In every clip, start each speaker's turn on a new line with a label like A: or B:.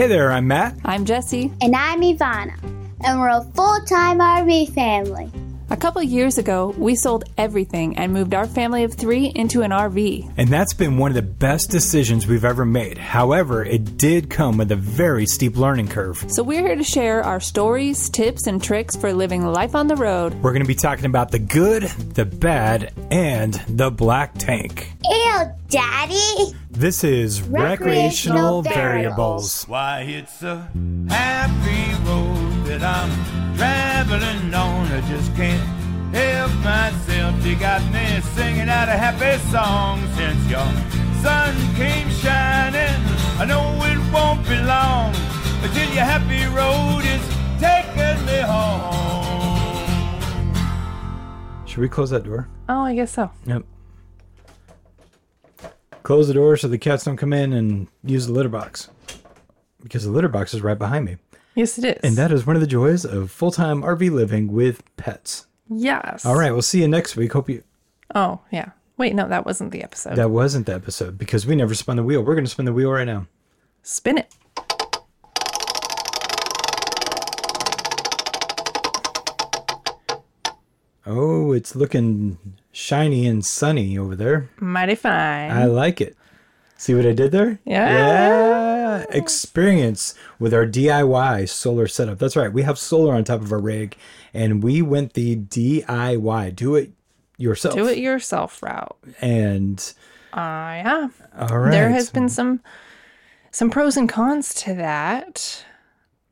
A: Hey there, I'm Matt.
B: I'm Jesse.
C: And I'm Ivana, and we're a full time RV family.
B: A couple years ago, we sold everything and moved our family of three into an RV.
A: And that's been one of the best decisions we've ever made. However, it did come with a very steep learning curve.
B: So we're here to share our stories, tips, and tricks for living life on the road.
A: We're going to be talking about the good, the bad, and the black tank.
C: Ew, Daddy!
A: This is Recreational,
C: Recreational
A: Variables.
D: Why, it's a happy road that I'm traveling on. I just can't help myself. You got me singing out a happy song since your sun came shining. I know it won't be long until your happy road is taking me home.
A: Should we close that door?
B: Oh, I guess so.
A: Yep. Close the door so the cats don't come in and use the litter box. Because the litter box is right behind me.
B: Yes, it is.
A: And that is one of the joys of full time RV living with pets.
B: yes.
A: All right, we'll see you next week. Hope you.
B: Oh, yeah. Wait, no, that wasn't the episode.
A: That wasn't the episode because we never spun the wheel. We're going to spin the wheel right now.
B: Spin it.
A: Oh, it's looking shiny and sunny over there.
B: Mighty fine.
A: I like it. See what I did there?
B: Yeah.
A: Yeah. Experience with our DIY solar setup. That's right. We have solar on top of our rig and we went the DIY, do it yourself.
B: Do it yourself route.
A: And
B: Uh, yeah.
A: all right.
B: There has been some some pros and cons to that.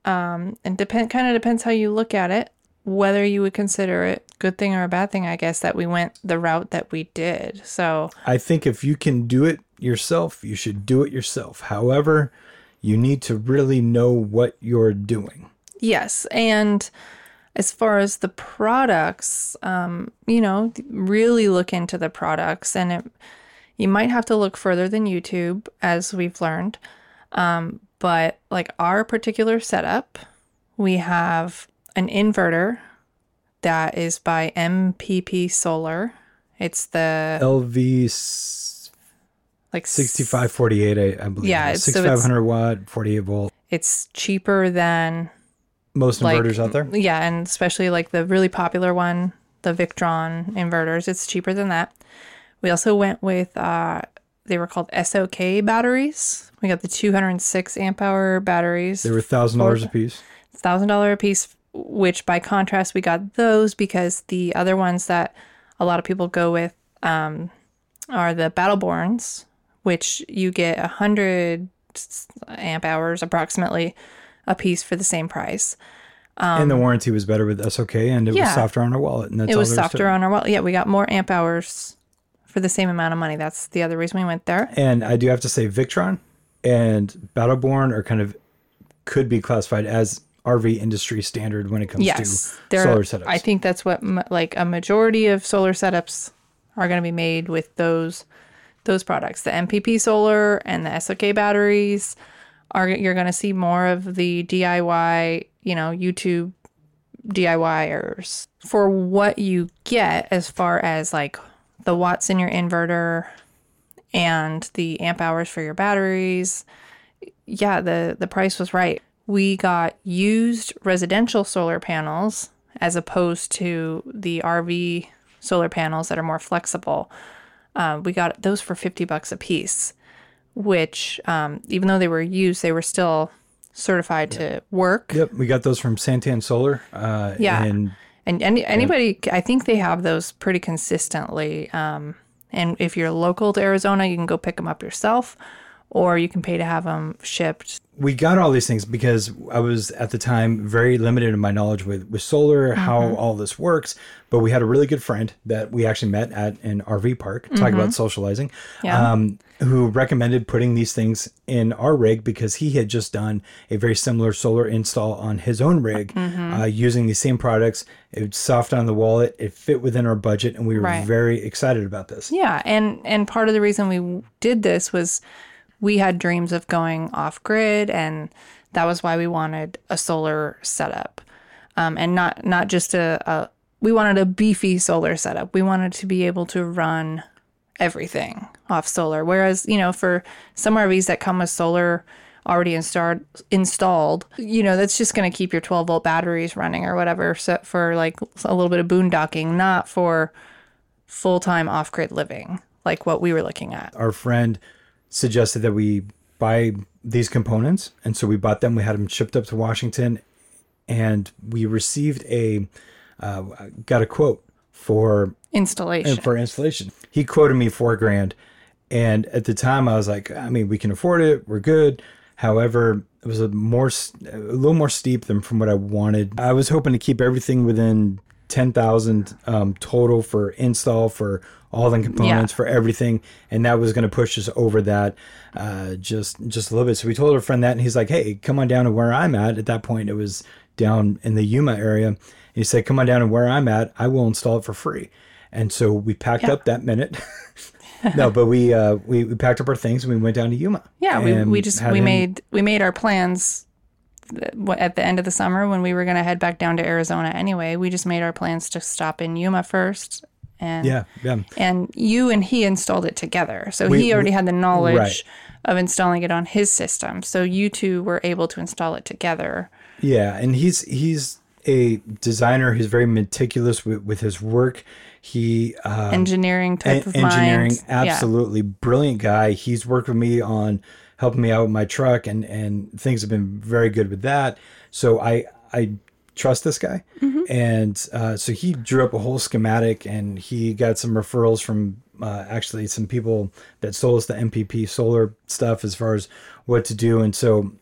B: Um, and depend kind of depends how you look at it, whether you would consider it good thing or a bad thing. I guess that we went the route that we did. So
A: I think if you can do it yourself, you should do it yourself. However, you need to really know what you're doing.
B: yes, and as far as the products, um, you know, really look into the products, and it, you might have to look further than YouTube, as we've learned. Um, but like our particular setup, we have an inverter that is by MPP Solar. It's the
A: LV
B: like
A: 6548, I, I believe.
B: Yeah, it's- so
A: 6500 watt, 48 volt.
B: It's cheaper than
A: Most
B: like
A: inverters out there.
B: Yeah, and especially like the really popular one, the Victron inverters. It's cheaper than that. We also went with uh they were called SOK batteries. We got the 206 amp hour batteries.
A: They were thousand dollars a piece.
B: thousand dollar a piece. Which by contrast, we got those because the other ones that a lot of people go with um, are the Battleborns, which you get a hundred amp hours approximately a piece for the same price.
A: and the warranty was better with SOK, and it was
B: Um,
A: softer on our wallet. And that's
B: it was softer on our well yeah we got more amp hours for the same amount of money that's the other reason we went there
A: And I do have to say, Victron and Battleborn are kind of could be classified as RV industry standard when it comes
B: yes
A: to
B: they're
A: solar setups.
B: i think that's what like a majority of solar setups are going to be made with those those products. The mpp solar and the sok batteries are you're going to see more of the diy you know youtube diyers for what you get as far as like the watts in your inverter and the amp hours for your batteries yeah the the price was right we got used residential solar panels as opposed to the rv solar panels that are more flexible uh, we got those for 50 bucks a piece which um, even though they were used they were still certified to work
A: Yep, we got those from Santan Solar. Uh,
B: Yeah.
A: and
B: and any, anybody, I think they have those pretty consistently. Um, and if you're local to Arizona, you can go pick them up yourself, or you can pay to have them shipped.
A: we got all these things because I was at the time very limited in my knowledge with with solar, how
B: Mm-hmm.
A: all this works. But we had a really good friend that we actually met at an RV park, talk about socializing,
B: Mm-hmm. Yeah.
A: um, who recommended putting these things in our rig because he had just done a very similar solar install on his own rig
B: Mm-hmm.
A: uh, using these same products. It's soft on the wallet, it fit within our budget, and we were
B: Right.
A: very excited about this.
B: Yeah, and and part of the reason we did this was we had dreams of going off grid, and that was why we wanted a solar setup, um, and not not just a, a we wanted a beefy solar setup. We wanted to be able to run everything off solar. Whereas you know, for some RVs that come with solar already installed installed you know that's just going to keep your 12 volt batteries running or whatever so for like a little bit of boondocking not for full-time off-grid living like what we were looking at
A: Our friend suggested that we buy these components, and so we bought them. We had them shipped up to Washington, and we received a uh, got a quote for
B: installation
A: for installation. He quoted me four grand, and at the time I was like, I mean, we can afford it. We're good. However, it was a more a little more steep than from what I wanted. I was hoping to keep everything within ten thousand um, total for install for all the components for everything, and that was going to push us over that uh, just just a little bit. So we told our friend that, and he's like, "Hey, come on down to where I'm at." At that point, it was down in the Yuma area. And He said, "Come on down to where I'm at. I will install it for free." And so we packed up that minute. no, but we uh we, we packed up our things and we went down to Yuma.
B: Yeah, we, we just we made we made our plans at the end of the summer when we were going to head back down to Arizona anyway. We just made our plans to stop in Yuma first and
A: Yeah, yeah.
B: and you and he installed it together. So
A: We-
B: he already
A: we-
B: had the knowledge
A: right.
B: of installing it on his system. So you two were able to install it together.
A: Yeah, and he's he's a designer. who's very meticulous with, with his work. He uh,
B: engineering type
A: en-
B: of
A: engineering,
B: mind. Yeah.
A: absolutely brilliant guy. He's worked with me on helping me out with my truck, and and things have been very good with that. So I I trust this guy,
B: Mm-hmm.
A: and uh, so he drew up a whole schematic, and he got some referrals from uh, actually some people that sold us the MPP solar stuff as far as what to do, and so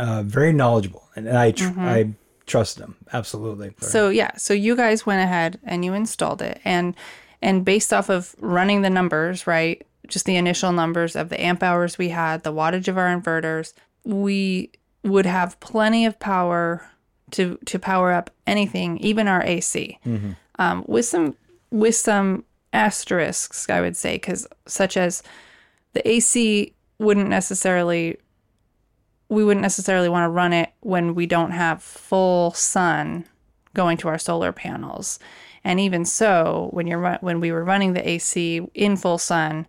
A: uh, very knowledgeable, and I tr- I trust them absolutely.
B: Mm-hmm. So yeah, so you guys went ahead and you installed it and and based off of running the numbers, right? Just the initial numbers of the amp hours we had, the wattage of our inverters, we would have plenty of power to to power up anything, even our AC. Um, with some with some asterisks, I would say, because such as the AC wouldn't necessarily we wouldn't necessarily want to run it when we don't have full sun going to our solar panels. And even so, when you're when we were running the AC in full sun,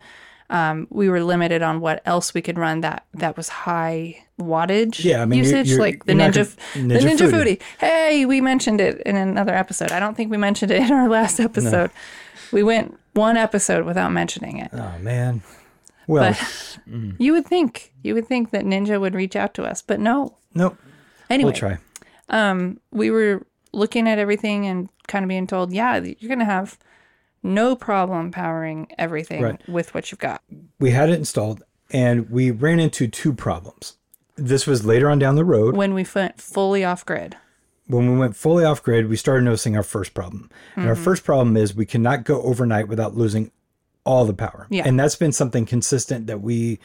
B: um, we were limited on what else we could run that that was high wattage
A: Yeah, I mean, you're-
B: usage,
A: you're-
B: like the
A: you're
B: Ninja,
A: gonna-
B: the
A: Ninja
B: Ninja
A: Foodi.
B: Foodi. Hey, we mentioned it in another episode. I don't think we mentioned it in our last episode. We went one episode without mentioning it.
A: oh man, well,
B: But you would think you would think that Ninja would reach out to us, but no.
A: nope,
B: Anyway,
A: we'll try.
B: we were looking at everything and kind of being told, yeah, you're going to have no problem powering everything
A: Right.
B: with what you've got.
A: we had it installed and we ran into two problems. This was later on down the road.
B: When we went fully off grid,
A: When we went fully off grid, we started noticing our first problem. And
B: Mm-hmm.
A: our first problem is we cannot go overnight without losing all the power.
B: Yeah.
A: And that's been something consistent that we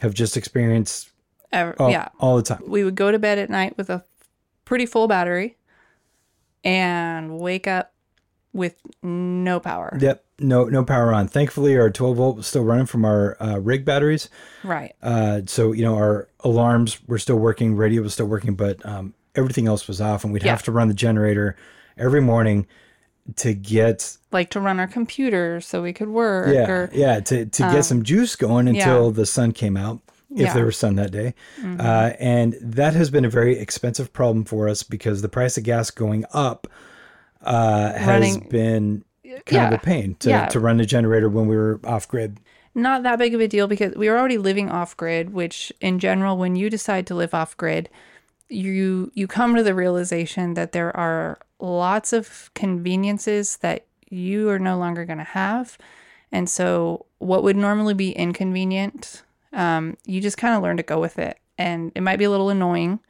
A: have just experienced
B: ever,
A: all,
B: yeah,
A: all the time.
B: we would go to bed at night with a pretty full battery and wake up with no power.
A: Yep. No, no power on. Thankfully, our 12 volt was still running from our uh, rig batteries.
B: Right.
A: Uh, so you know our alarms were still working, radio was still working, but um, everything else was off, and we'd
B: Yeah.
A: have to run the generator every morning to get
B: Like to run our computers so we could work
A: yeah
B: or
A: yeah to to get some juice going until
B: yeah.
A: the sun came out. If
B: Yeah. Mm-hmm.
A: there was sun that day, uh, and that has been a very expensive problem for us because the price of gas going up uh, has
B: Running-
A: been kind
B: yeah.
A: of a pain to, to run the generator when we were off grid.
B: not that big of a deal because we were already living off grid which in general when you decide to live off grid you you come to the realization that there are lots of conveniences that you are no longer going to have. And so what would normally be inconvenient um, you just kind of learn to go with it. And it might be a little annoying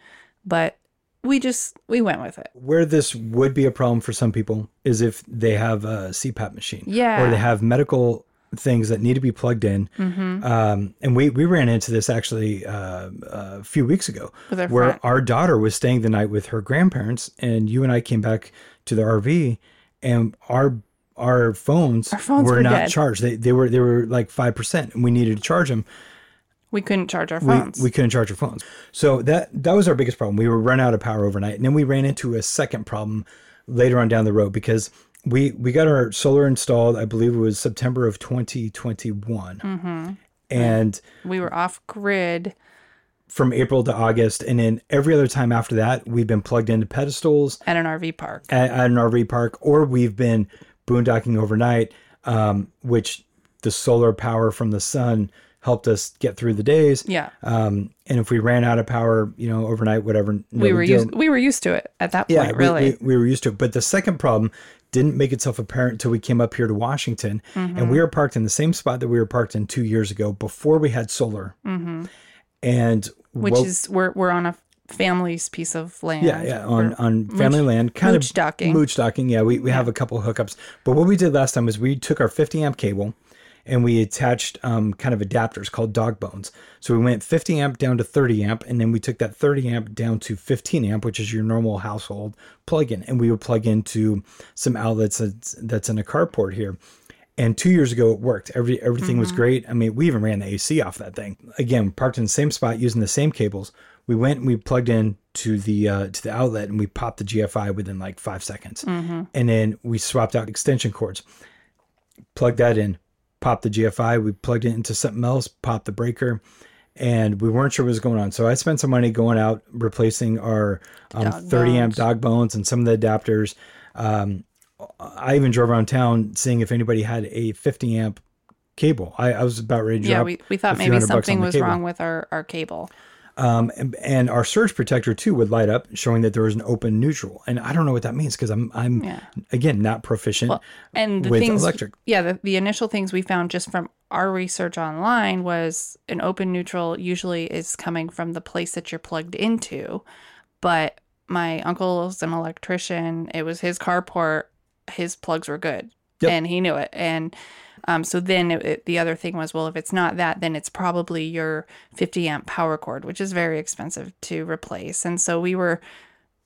B: but we just we went with it.
A: Where this would be a problem for some people is if they have a CPAP machine,
B: Yeah.
A: or they have medical things that need to be plugged in.
B: Mm-hmm.
A: Um, and we we ran into this actually uh, a few weeks ago, where
B: friend.
A: our daughter was staying the night with her grandparents, and you and I came back to the RV, and our our phones,
B: Our phones
A: were,
B: were
A: not
B: dead.
A: charged. They they were they were like five percent, and we needed to charge them
B: we couldn't charge our
A: we,
B: phones
A: we couldn't charge our phones. So that that was our biggest problem. We were run out of power overnight, and then we ran into a second problem later on down the road because we we got our solar installed. I believe it was September of 2021,
B: Mm-hmm.
A: and
B: we were off grid
A: from April to August, and then every other time after that, we've been plugged into pedestals
B: At an RV park.
A: at, at an RV park, or we've been boondocking overnight, um, which the solar power from the sun helped us get through the days.
B: Yeah.
A: Um, and if we ran out of power, you know, overnight, whatever,
B: we were used we were used to it at that
A: Yeah,
B: point,
A: we-
B: really.
A: we, we, were used to it. But the second problem didn't make itself apparent until we came up here to Washington, and we were parked in the same spot that we were parked in two years ago before we had solar. Mm-hmm. And
B: which is we're we're on a family's piece of land.
A: yeah, yeah, on on family land, kind
B: mooch
A: of
B: docking.
A: mooch docking. Yeah, we, we have a couple hookups. But what we did last time is we took our 50 amp cable and we attached um, kind of adapters called dog bones. So we went 50 amp down to 30 amp, and then we took that 30 amp down to 15 amp, which is your normal household plug-in, and we would plug into some outlets that's, that's in a carport here. And two years ago, it worked. Every everything was great. I mean, we even ran the AC off that thing. Again, parked in the same spot using the same cables. We went and we plugged in to the uh, to the outlet and we popped the GFI within like five seconds. And then we swapped out extension cords, plugged that in, popped the GFI. We plugged it into something else, popped the breaker, and we weren't sure what was going on. So I spent some money going out replacing our um,
B: Dog
A: 30 amp dog bones and some of the adapters. Um, I even drove around town seeing if anybody had a 50 amp cable. I, I was about ready to
B: Yeah,
A: drop
B: we, we thought maybe
A: hundred bucks on
B: something was
A: cable.
B: wrong with our, our cable.
A: Um, and, and our surge protector too would light up, showing that there was an open neutral. And I don't know what that means because I'm I'm
B: Yeah.
A: again not proficient
B: And the
A: with
B: things,
A: electric.
B: yeah, the, the initial things we found just from our research online was an open neutral usually is coming from the place that you're plugged into. But my uncle's an electrician. It was his carport. His plugs were good,
A: Yep.
B: and he knew it. And um, so then it, it- the other thing was, well, if it's not that, then it's probably your 50 amp power cord, which is very expensive to replace. And so we were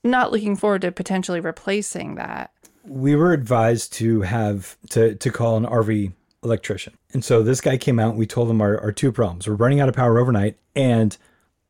B: not looking forward to potentially replacing that.
A: we were advised to have to to call an RV electrician. And so this guy came out and we told him our, our two problems. We're running out of power overnight and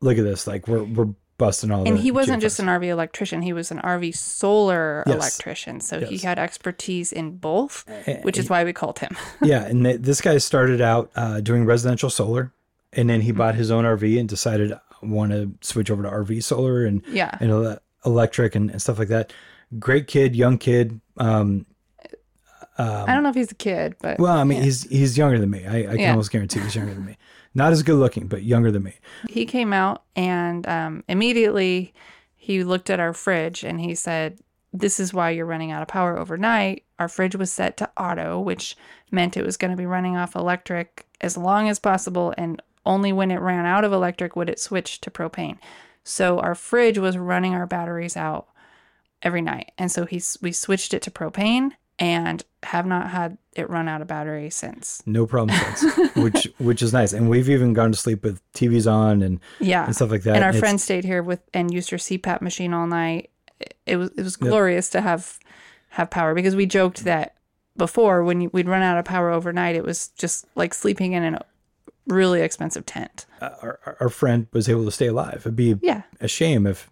A: look at this, like we're we're busting all
B: And he wasn't just an RV electrician, he was an RV solar
A: Yes.
B: electrician. So he had expertise in both, which is why we called him.
A: yeah, and th- this guy started out uh, doing residential solar, and then
B: Mm-hmm.
A: he bought his own RV and decided I want to switch over to RV solar and
B: Yeah.
A: and ele- electric and, and stuff like that. Great kid, young kid. Um,
B: I don't know if he's a kid, but
A: well, I mean, he's he's younger than me. I, I can
B: Yeah.
A: almost guarantee he's younger than me. Not as good looking, but younger than me.
B: he came out and um, immediately he looked at our fridge and he said, This is why you're running out of power overnight. Our fridge was set to auto, which meant it was going to be running off electric as long as possible. And only when it ran out of electric would it switch to propane. So our fridge was running our batteries out every night. And so he's, we switched it to propane and have not had it run out of battery since.
A: No problem since, which which is nice. And we've even gone to sleep with TVs on and
B: Yeah.
A: and stuff like that.
B: and our
A: it's-
B: friend stayed here with and used her CPAP machine all night. It- was it was glorious to have have power because we joked that before when we'd run out of power overnight, it was just like sleeping in a really expensive tent.
A: Uh, our, our- our friend was able to stay alive. It'd be
B: Yeah.
A: a shame if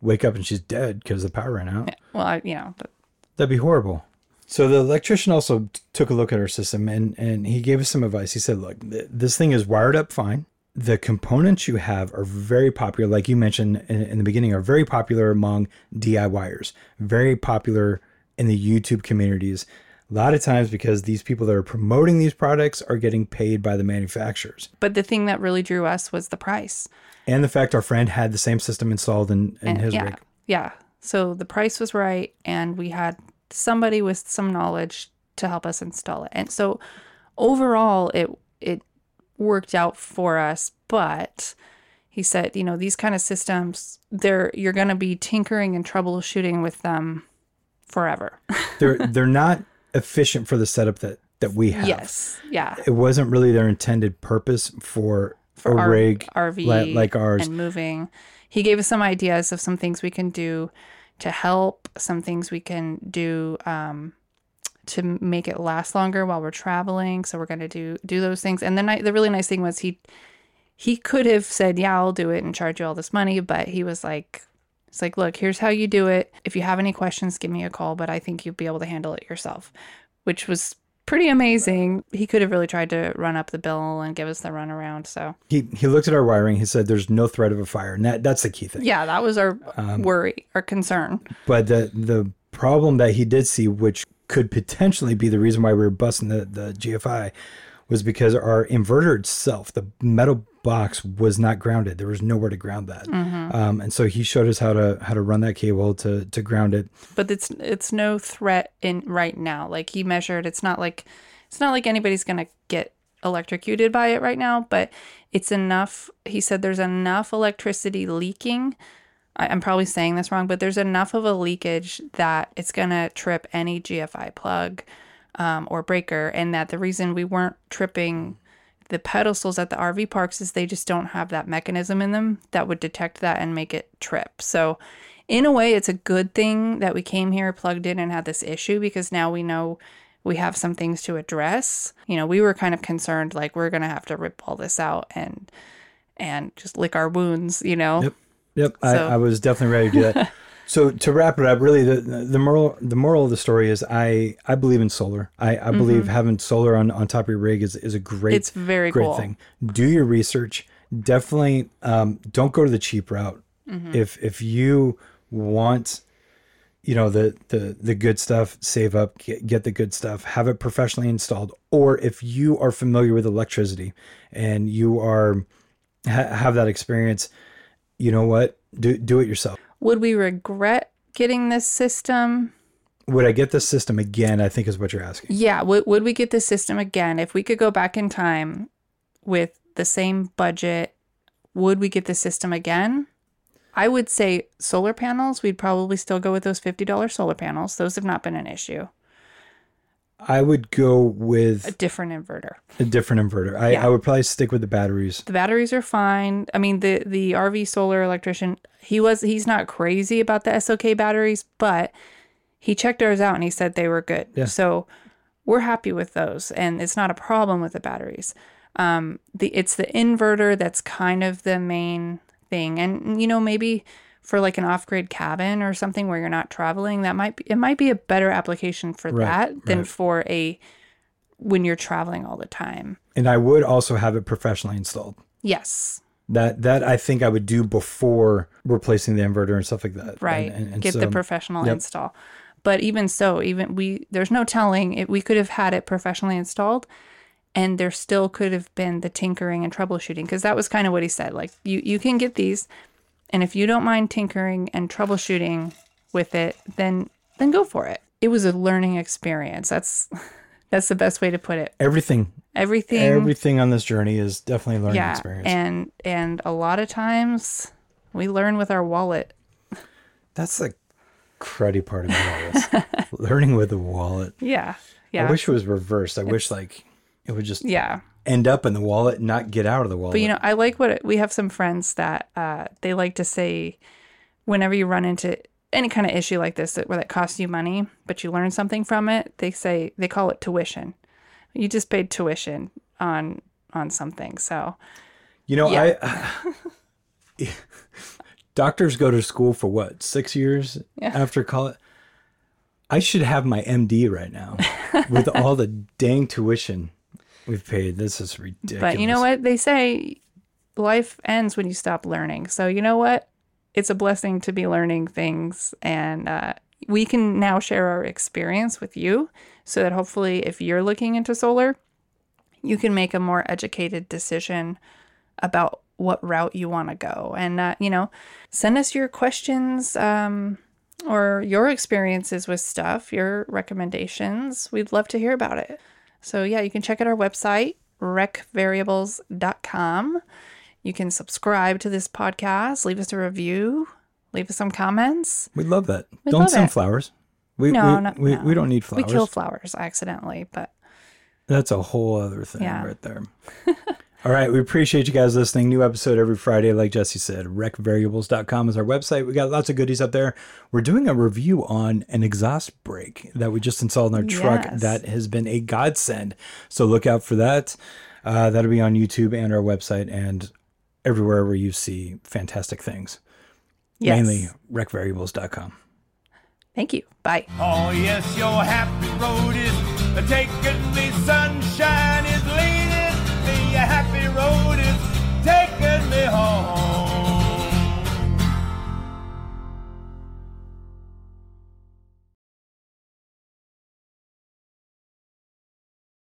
A: wake up and she's dead because the power ran out.
B: Well, I, you know, but
A: That'd be horrible. So the electrician also took a look at our system and and he gave us some advice. He said, "Look, th- this thing is wired up fine. The components you have are very popular, like you mentioned in, in the beginning, are very popular among DIYers. Very popular in the YouTube communities. A lot of times because these people that are promoting these products are getting paid by the manufacturers."
B: but the thing that really drew us was the price.
A: And the fact our friend had the same system installed in, in
B: And
A: his
B: yeah,
A: rig.
B: yeah. So the price was right, and we had somebody with some knowledge to help us install it. And so overall, it it worked out for us. But he said, you know, these kind of systems, they're you're going to be tinkering and troubleshooting with them forever.
A: They're they're not efficient for the setup that that we have.
B: yes, yeah.
A: It wasn't really their intended purpose for,
B: For
A: a rig
B: RV
A: li- like ours.
B: and moving. He gave us some ideas of some things we can do to help, some things we can do um, to make it last longer while we're traveling. So we're going to do do those things. And then I, the really nice thing was he he could have said, "Yeah, I'll do it and charge you all this money," but he was like. It's like, look, here's how you do it. If you have any questions, give me a call, but I think you'll be able to handle it yourself, which was pretty amazing. He could have really tried to run up the bill and give us the runaround. So
A: He he looked at our wiring. He said, "There's no threat of a fire," and that that's the key thing.
B: yeah, that was our
A: Um,
B: worry, our concern.
A: But the the problem that he did see, which could potentially be the reason why we were busting the, the GFI, was because our inverter itself, the metal box, was not grounded. There was nowhere to ground that, um, and so he showed us how to how to run that cable to to ground it.
B: But it's it's no threat in right now. Like he measured, it's not like it's not like anybody's gonna get electrocuted by it right now. But it's enough. He said there's enough electricity leaking. I, I'm probably saying this wrong, but there's enough of a leakage that it's gonna trip any GFI plug um, or breaker, and that the reason we weren't tripping the pedestals at the RV parks is they just don't have that mechanism in them that would detect that and make it trip. So, in a way, it's a good thing that we came here, plugged in, and had this issue because now we know we have some things to address. You know, we were kind of concerned like we're gonna have to rip all this out and and just lick our wounds. You know,
A: Yep. Yep,
B: So-
A: I, I was definitely ready to do that. so to wrap it up, really the the moral the moral of the story is I I believe in solar. I, I believe having solar on, on top of your rig is, is a great
B: Mm-hmm. It's very
A: great
B: cool.
A: thing. Do your research. Definitely um, don't go to the cheap route.
B: Mm-hmm.
A: If if you want you know the the the good stuff save up get, get the good stuff have it professionally installed or if you are familiar with electricity and you are ha- have that experience you know what do do it yourself
B: would we regret getting this system?
A: would i get this system again i think is what you're asking
B: Yeah, would would we get this system again if we could go back in time with the same budget? Would we get the system again? I would say solar panels. We'd probably still go with those fifty dollars solar panels. Those have not been an issue.
A: I would go with A
B: different inverter.
A: a different inverter i,
B: Yeah.
A: I would probably stick with the batteries
B: The batteries are fine. I mean, the the RV solar electrician, he was he's not crazy about the SOK batteries, but he checked ours out and he said they were good.
A: Yeah.
B: So we're happy with those, and it's not a problem with the batteries. Um, the it's the inverter that's kind of the main thing, and you know maybe for like an off-grid cabin or something where you're not traveling, that might be it might be a better application for
A: Right,
B: that than
A: right.
B: for a when you're traveling all the time.
A: and i would also have it professionally installed
B: Yes.
A: that that i think i would do before replacing the inverter and stuff like that
B: right
A: And- and- and
B: get the professional
A: yep.
B: install but even so even we there's no telling it we could have had it professionally installed and there still could have been the tinkering and troubleshooting because that was kind of what he said like you you can get these and if you don't mind tinkering and troubleshooting with it then then go for it. It was a learning experience. That's that's the best way to put it.
A: Everything.
B: Everything.
A: Everything on this journey is definitely a learning
B: yeah
A: experience.
B: and and a lot of times we learn with our wallet.
A: That's the cruddy part about all this. Learning with a wallet.
B: yeah yeah.
A: I wish it was reversed. I wish like it would just
B: yeah
A: end up in the wallet and not get out of the wallet.
B: But you know, I like what we have some friends that uh, they like to say whenever you run into any kind of issue like this that where that costs you money, but you learn something from it. They say they call it tuition. You just paid tuition on on something. So
A: you know,
B: yeah.
A: I doctors go to school for what six years
B: Yeah.
A: after college. I should have my MD right now with all the dang tuition we've paid. This is ridiculous.
B: But you know what they say, life ends when you stop learning. So you know what? It's a blessing to be learning things, and uh, we can now share our experience with you, so that hopefully, if you're looking into solar, you can make a more educated decision about what route you want to go. And uh, you know, send us your questions. Um, or your experiences with stuff, your recommendations. We'd love to hear about it. So, yeah, you can check out our website, recvariables.com. You can subscribe to this podcast, leave us a review, leave us some comments.
A: We love that.
B: We
A: don't
B: love
A: send
B: it.
A: flowers. We,
B: No,
A: we,
B: no,
A: we,
B: no.
A: we don't need flowers.
B: We kill flowers accidentally, but
A: That's a whole other thing
B: Yeah.
A: right there. All right. We appreciate you guys listening. New episode every Friday, like Jesse said. Recvariables.com is our website. We got lots of goodies up there. We're doing a review on an exhaust brake that we just installed in our truck
B: Yes.
A: that has been a godsend. So look out for that. Uh, that'll be on YouTube and our website and everywhere where you see fantastic things.
B: yes.
A: Mainly recvariables.com.
B: Thank you. Bye.
D: Oh, yes, your happy road is taking me some